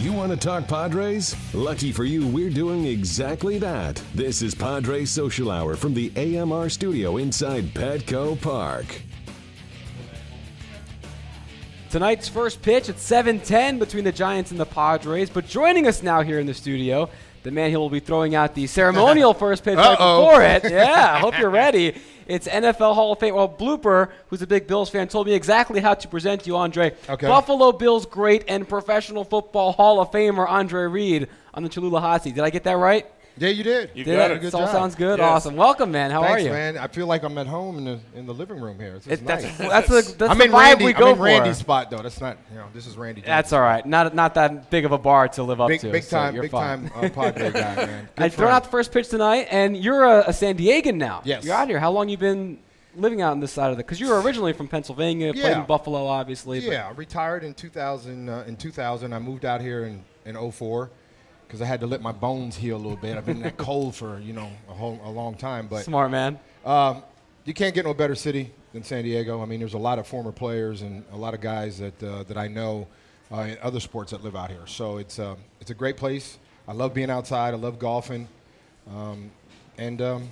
You want to talk Padres? Lucky for you, we're doing exactly that. This is Padres Social Hour from the AMR studio inside Petco Park. Tonight's first pitch at 7:10 between the Giants and the Padres. But joining us now here in the studio, the man who will be throwing out the ceremonial first pitch right before it. Yeah, I hope you're ready. It's NFL Hall of Fame. Well, Blooper, who's a big Bills fan, told me exactly how to present you, Andre. Okay. Buffalo Bills great and professional football Hall of Famer Andre Reed on the Cholula hot seat. Did I get that right? Yeah, you did. You Did got I? it. Good all job. sounds good. Yes. Awesome. Welcome, man. How Thanks, are you? man. I feel like I'm at home in the in the living room here. This is It- that's nice. that's the that's I'm the in vibe Randy. we go I'm in for. Randy's spot though. That's not you know. This is Randy. That's all right. Not not that big of a bar to live up big to. big time you're big fine. time uh, Padre guy, man. Good I thrown friend. out the first pitch tonight, and you're a, a San Diegan now. Yes. You're out here. How long you been living out on this side of the? Because you were originally from Pennsylvania, played in Buffalo, obviously. Yeah, I retired in 2000. Uh, in 2000, I moved out here in in 04 because I had to let my bones heal a little bit. I've been in that cold for you know a whole a long time, but Smart man. Um, you can't get no better city than San Diego. I mean, there's a lot of former players and a lot of guys that uh, that I know uh, in other sports that live out here. So it's uh, it's a great place. I love being outside. I love golfing, um, and um,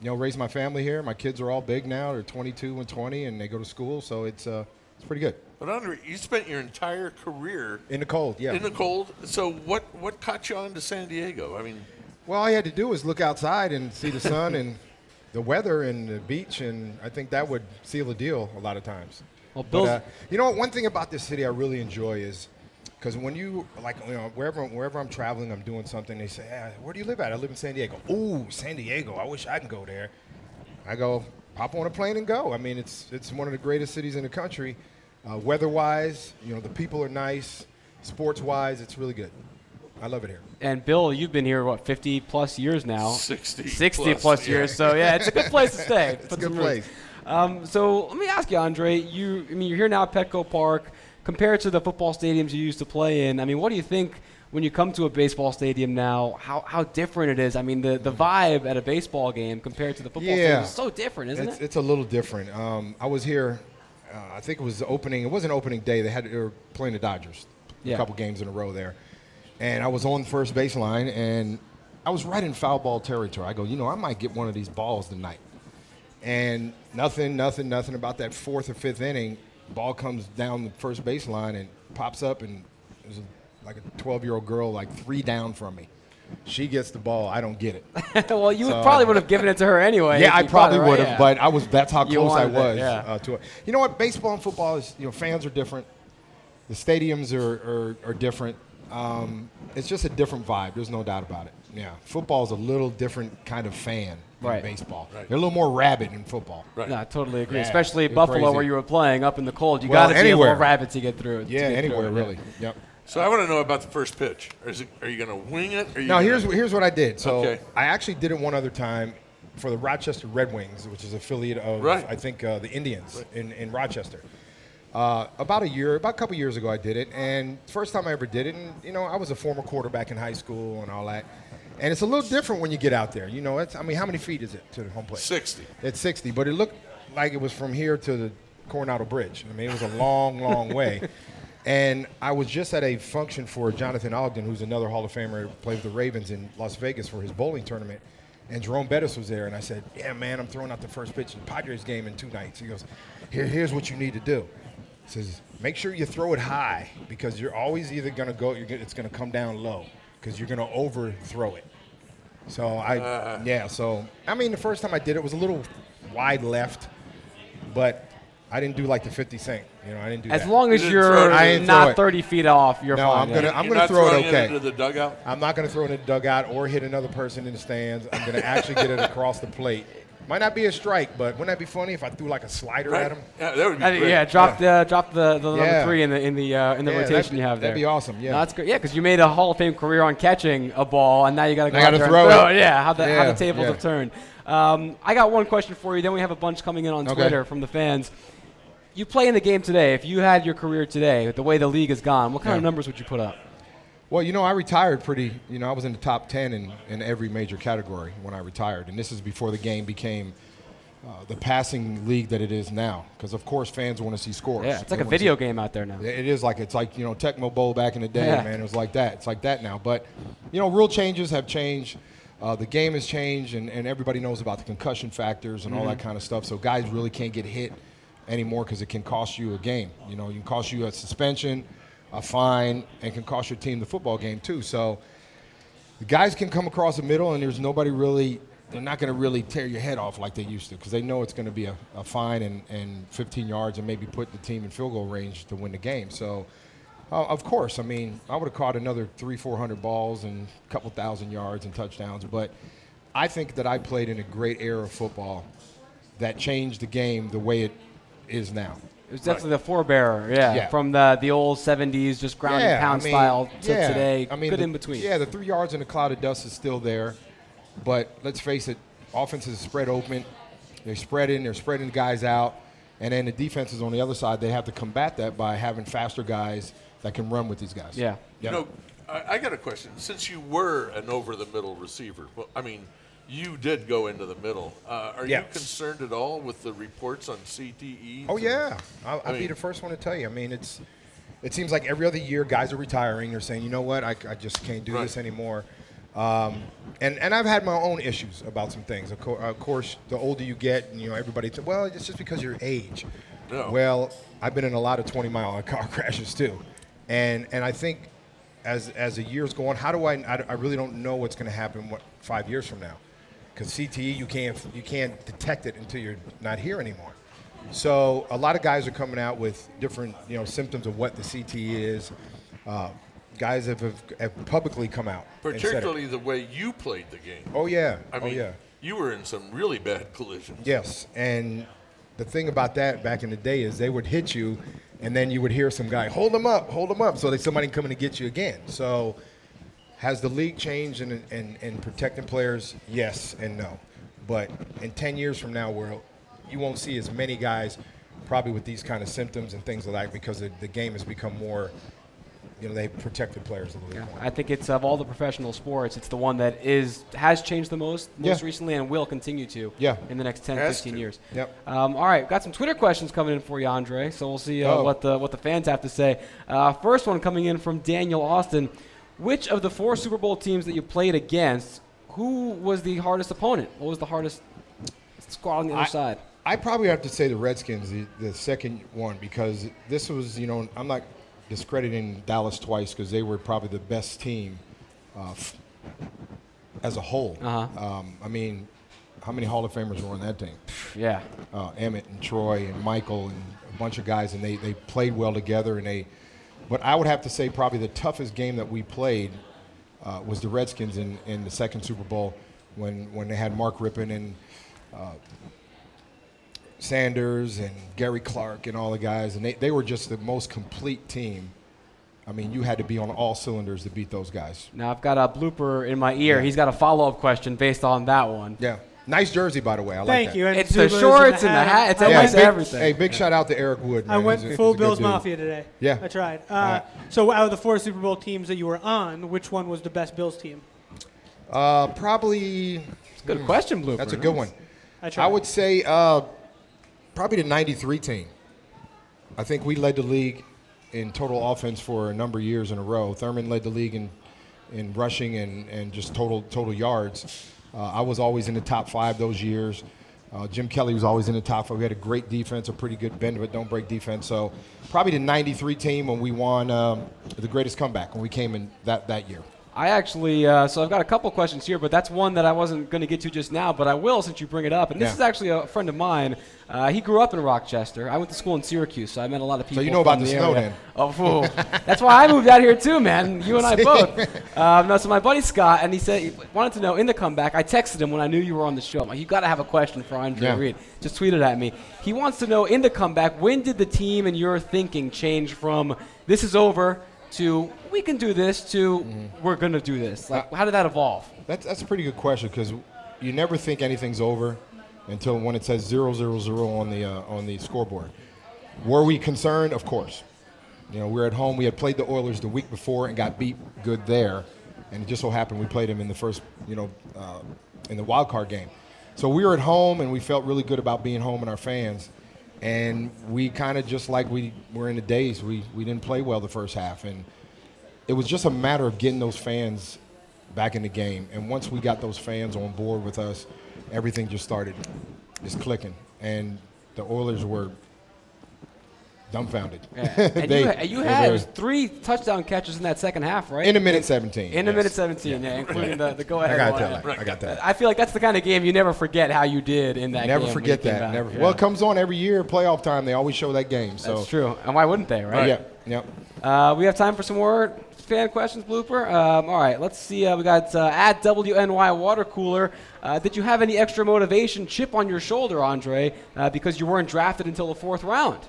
you know, raise my family here. My kids are all big now. They're 22 and 20, and they go to school. So it's uh, it's pretty good. But Andre, you spent your entire career In the cold, yeah. in the cold. So what what caught you on to San Diego? I mean, Well, all you had to do was look outside and see the sun and the weather and the beach, and I think that would seal the deal a lot of times. Well, But, Bill's. uh, you know, what, one thing about this city I really enjoy is because when you like, you know, wherever wherever I'm traveling, I'm doing something. They say, ah, "Where do you live at?" I live in San Diego. Ooh, San Diego! I wish I can go there. I go hop on a plane and go. I mean, it's it's one of the greatest cities in the country. Uh, weather-wise, you know, the people are nice. Sports-wise, it's really good. I love it here. and Bill, you've been here what 50 plus years now. 60 60 plus, plus, yeah. years. So yeah, it's a good place to stay. It's a good place. Um, so let me ask you, Andre. You, I mean, you're here now at Petco Park. Compared to the football stadiums you used to play in, I mean, what do you think when you come to a baseball stadium now? How, how different it is? I mean, the, the vibe at a baseball game compared to the football Yeah. stadium is so different, isn't it's, it? It's a little different. Um, I was here. Uh, I think it was opening. It wasn't opening day. They had they were playing the Dodgers. Yeah. A couple games in a row there, and I was on first baseline, and I was right in foul ball territory. I go, you know, I might get one of these balls tonight, and nothing, nothing, nothing about that fourth or fifth inning. Ball comes down the first baseline and pops up, and there's a, like a 12 year old girl, like three down from me. She gets the ball. I don't get it. well, you So- probably would have given it to her anyway. Yeah, I probably right? would have, Yeah. but I was. That's how close I wanted it, was yeah. uh, to it. You know what? Baseball and football is. You know, fans are different. The stadiums are are, are different. Um, it's just a different vibe. There's no doubt about it. Yeah, football is a little different kind of fan than Right. baseball. Right. They're a little more rabid in football. Right. No, I totally agree. Yeah, Especially Buffalo, crazy. where you were playing up in the cold. You Well, got to be a little anywhere. rabid to get through it. Yeah, get anywhere it, really. Yep. So I want to know about the first pitch. Is it, are you going to wing it? Are you Now gonna- here's here's what I did. So Okay. I actually did it one other time for the Rochester Red Wings, which is affiliate of Right. I think uh, the Indians in, in Rochester. Uh, about a year, about a couple years ago, I did it, and first time I ever did it. And you know, I was a former quarterback in high school and all that. And it's a little different when you get out there. You know, it's, I mean, how many feet is it to the home plate? 60. It's 60, but it looked like it was from here to the Coronado Bridge. I mean, it was a long, long way. And I was just at a function for Jonathan Ogden, who's another Hall of Famer, who played with the Ravens in Las Vegas for his bowling tournament. And Jerome Bettis was there, and I said, "Yeah, man, I'm throwing out the first pitch in the Padres game in two nights." He goes, Here, "Here's what you need to do." He says, "Make sure you throw it high because you're always either going to go, you're gonna, it's going to come down low because you're going to overthrow it." So I, uh. yeah. So I mean, the first time I did it was a little wide left, but I didn't do like the 50 Cent. You know, I didn't do As that. long as You didn't throw you're it. I didn't throw not it. 30 feet off, you're No, fine. I'm gonna- I'm You're gonna not throw it throwing okay. into the dugout. I'm not going to throw it in the dugout or hit another person in the stands. I'm going to actually get it across the plate. Might not be a strike, but wouldn't that be funny if I threw like a slider Right? at him? Yeah, that would be I great. yeah, drop the drop the, the number Yeah. three in the in the uh, in the Yeah, rotation be- you have there. that'd be awesome, yeah. No, that's great. Yeah, because you made a Hall of Fame career on catching a ball, and now you got to go I out gotta there throw and throw it. Yeah, how the how the tables yeah. have turned. Um, I got one question for you. Then we have a bunch coming in on Okay. Twitter from the fans. You play in the game today. If you had your career today, with the way the league has gone, what kind of numbers would you put up? Well, you know, I retired pretty. You know, I was in the top ten in, in every major category when I retired, and this is before the game became uh, the passing league that it is now. Because of course fans want to see scores. Yeah, it's They like a wanna see- video game out there now. it is like it's like you know Tecmo Bowl back in the day, Yeah. man. It was like that. It's like that now. But you know, real changes have changed. Uh, the game has changed, and, and everybody knows about the concussion factors and all that kind of stuff. So guys really can't get hit anymore because it can cost you a game. You know, it can cost you a suspension, a fine, and can cost your team the football game too. So the guys can come across the middle, and there's nobody really. They're not going to really tear your head off like they used to because they know it's going to be a, a fine and, and 15 yards and maybe put the team in field goal range to win the game. So, uh, of course, I mean, I would have caught another three, 400 balls and a couple thousand yards and touchdowns, but I think that I played in a great era of football that changed the game the way it is now. It was definitely the forebearer, yeah, Yeah. from the the old '70s, just ground and pound I mean, style to yeah. today. I mean, good the- in between. Yeah, the three yards in a cloud of dust is still there, but let's face it, offenses are spread open. They're spreading, they're spreading guys out, and then the defenses on the other side they have to combat that by having faster guys that can run with these guys. Yeah. You know, I, I got a question. Since you were an over-the-middle receiver, well, I mean, you did go into the middle. Uh, are Yeah. you concerned at all with the reports on CTE? Oh yeah, I'll, I'll mean- be the first one to tell you. I mean, it's it seems like every other year guys are retiring. They're saying, you know what, I, I just can't do Right. this anymore. Um, and and I've had my own issues about some things. Of, co- of course, the older you get, and, you know, everybody says, well, it's just because of your age. No. Well, I've been in a lot of 20 mile car crashes too, and and I think as as the years go on, how do I I, I really don't know what's going to happen what five years from now, because CTE you can't you can't detect it until you're not here anymore. So a lot of guys are coming out with different you know symptoms of what the CTE is. Uh, guys have, have, have publicly come out. and said it. Particularly the way you played the game. Oh yeah. I mean, oh yeah. you were in some really bad collisions. Yes, and the thing about that back in the day is they would hit you, and then you would hear some guy hold them up, hold them up, so that somebody coming to get you again. So, has the league changed in, in, in protecting players? Yes and no, but in 10 years from now, where you won't see as many guys probably with these kind of symptoms and things like that because the, the game has become more, you know, they've protected players a little bit more. I think it's of all the professional sports, it's the one that is has changed the most most Yeah. recently and will continue to Yeah. in the next 10, Has 15 to. years. Yep. Um, all right, got some Twitter questions coming in for you, Andre. So we'll see uh, Oh. what the what the fans have to say. Uh, first one coming in from Daniel Austin. Which of the four Super Bowl teams that you played against, who was the hardest opponent? What was the hardest squad on the other I- side? I probably have to say the Redskins, the, the second one, because this was, you know, I'm not discrediting Dallas twice because they were probably the best team uh, f- as a whole. Uh-huh. Um, I mean, how many Hall of Famers were on that team? Yeah. uh, Emmett and Troy and Michael and a bunch of guys, and they, they played well together. And they, but I would have to say probably the toughest game that we played uh, was the Redskins in, in the second Super Bowl when when they had Mark Rypien and uh, Sanders and Gary Clark and all the guys, and they, they were just the most complete team. I mean, you had to be on all cylinders to beat those guys. Now I've got a blooper in my ear. Yeah. He's got a follow up question based on that one. Yeah, nice jersey by the way. I like Thank that. you. And It's the Zubaz shorts and the hat. It's I a went, nice big, everything. Hey, big shout out to Eric Wood. I man. went He's a- full he's a good Bills dude. Mafia today. Yeah. I tried. Uh, right. So out of the four Super Bowl teams that you were on, which one was the best Bills team? Uh, probably It's a good question, blooper. that's a good one. I tried. I would say uh, probably the '93 team. I think we led the league in total offense for a number of years in a row. Thurman led the league in in rushing and, and just total total yards. Uh, I was always in the top five those years. Uh, Jim Kelly was always in the top five. We had a great defense, a pretty good bend but don't break defense. So probably the '93 team when we won um, the greatest comeback when we came in that that year. I actually, uh, so I've got a couple questions here, but that's one that I wasn't going to get to just now, but I will since you bring it up. And this Yeah. is actually a friend of mine. Uh, he grew up in Rochester. I went to school in Syracuse, so I met a lot of people. So you know about the the snow area. then. Oh, fool. that's why I moved out here too, man. You and I both. Um, no, so my buddy Scott, and he said he wanted to know in the comeback. I texted him when I knew you were on the show. I'm like, you got to have a question for Andre Yeah. Reed. Just tweeted at me. He wants to know in the comeback when did the team and your thinking change from this is over to we can do this to Mm-hmm. we're going to do this? Like, how did that evolve? That's, that's a pretty good question because you never think anything's over until when it says zero zero zero on the uh, on the scoreboard. Were we concerned? Of course. You know, we were at home. We had played the Oilers the week before and got beat good there, and it just so happened we played them in the first, you know, uh, in the wild card game. So we were at home, and we felt really good about being home and our fans. And we kind of just like we were in the days, we, we didn't play well the first half. And it was just a matter of getting those fans back in the game. And once we got those fans on board with us, everything just started just clicking. And the Oilers were dumbfounded. Yeah. And They- you, ha- you had were- three touchdown catches in that second half, right? in a minute 17. In a minute 17, yeah, including the, the go I ahead. got one. that. I got that. I feel like that's the kind of game you never forget how you did in that Never forget that. Never. Yeah. Well, it comes on every year. Playoff time, they always show that game. So That's true. And why wouldn't they, right? Yeah. Yep. Uh, we have time for some more fan questions, blooper. Um, all right, let's see. Uh, we got uh, at WNY Water Cooler. Uh, did you have any extra motivation, chip on your shoulder, Andre, uh, because you weren't drafted until the fourth round?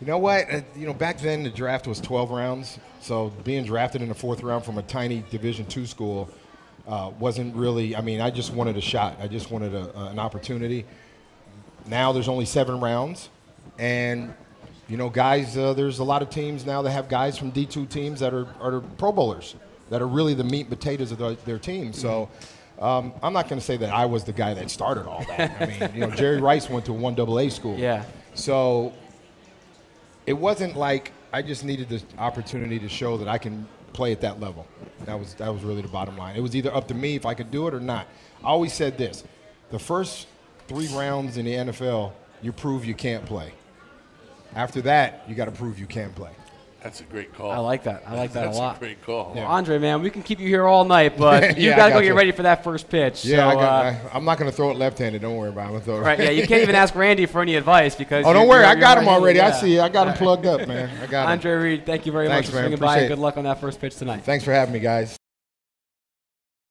You know what? Uh, you know, back then the draft was 12 rounds, so being drafted in the fourth round from a tiny Division two school uh, wasn't really. I mean, I just wanted a shot. I just wanted a, a- an opportunity. Now there's only seven rounds, and you know, guys, uh, there's a lot of teams now that have guys from D2 teams that are, are Pro Bowlers that are really the meat and potatoes of the, their team. So. Um, I'm not going to say that I was the guy that started all that. I mean, you know, Jerry Rice went to a one AA school. Yeah. So it wasn't like I just needed the opportunity to show that I can play at that level. That was that was really the bottom line. It was either up to me if I could do it or not. I always said this: the first three rounds in the NFL, you prove you can't play. After that, you got to prove you can play. That's a great call. I like that. I like that That's a lot. That's a great call. Well, Andre, man, we can keep you here all night, but you Yeah, got to go got get ready for that first pitch. Yeah, so, I got, uh, I, I'm not going to throw it left-handed. Don't worry about it. I'm going to throw it right. Yeah, you can't even ask Randy for any advice because. Oh, don't you're- worry. you're- I got you're him right-handed, already. I yeah. see. I got him plugged up, man. I got him. Andre Reed, thank you very Thanks, much for man. swinging by. Appreciate and it. Good luck on that first pitch tonight. Thanks for having me, guys.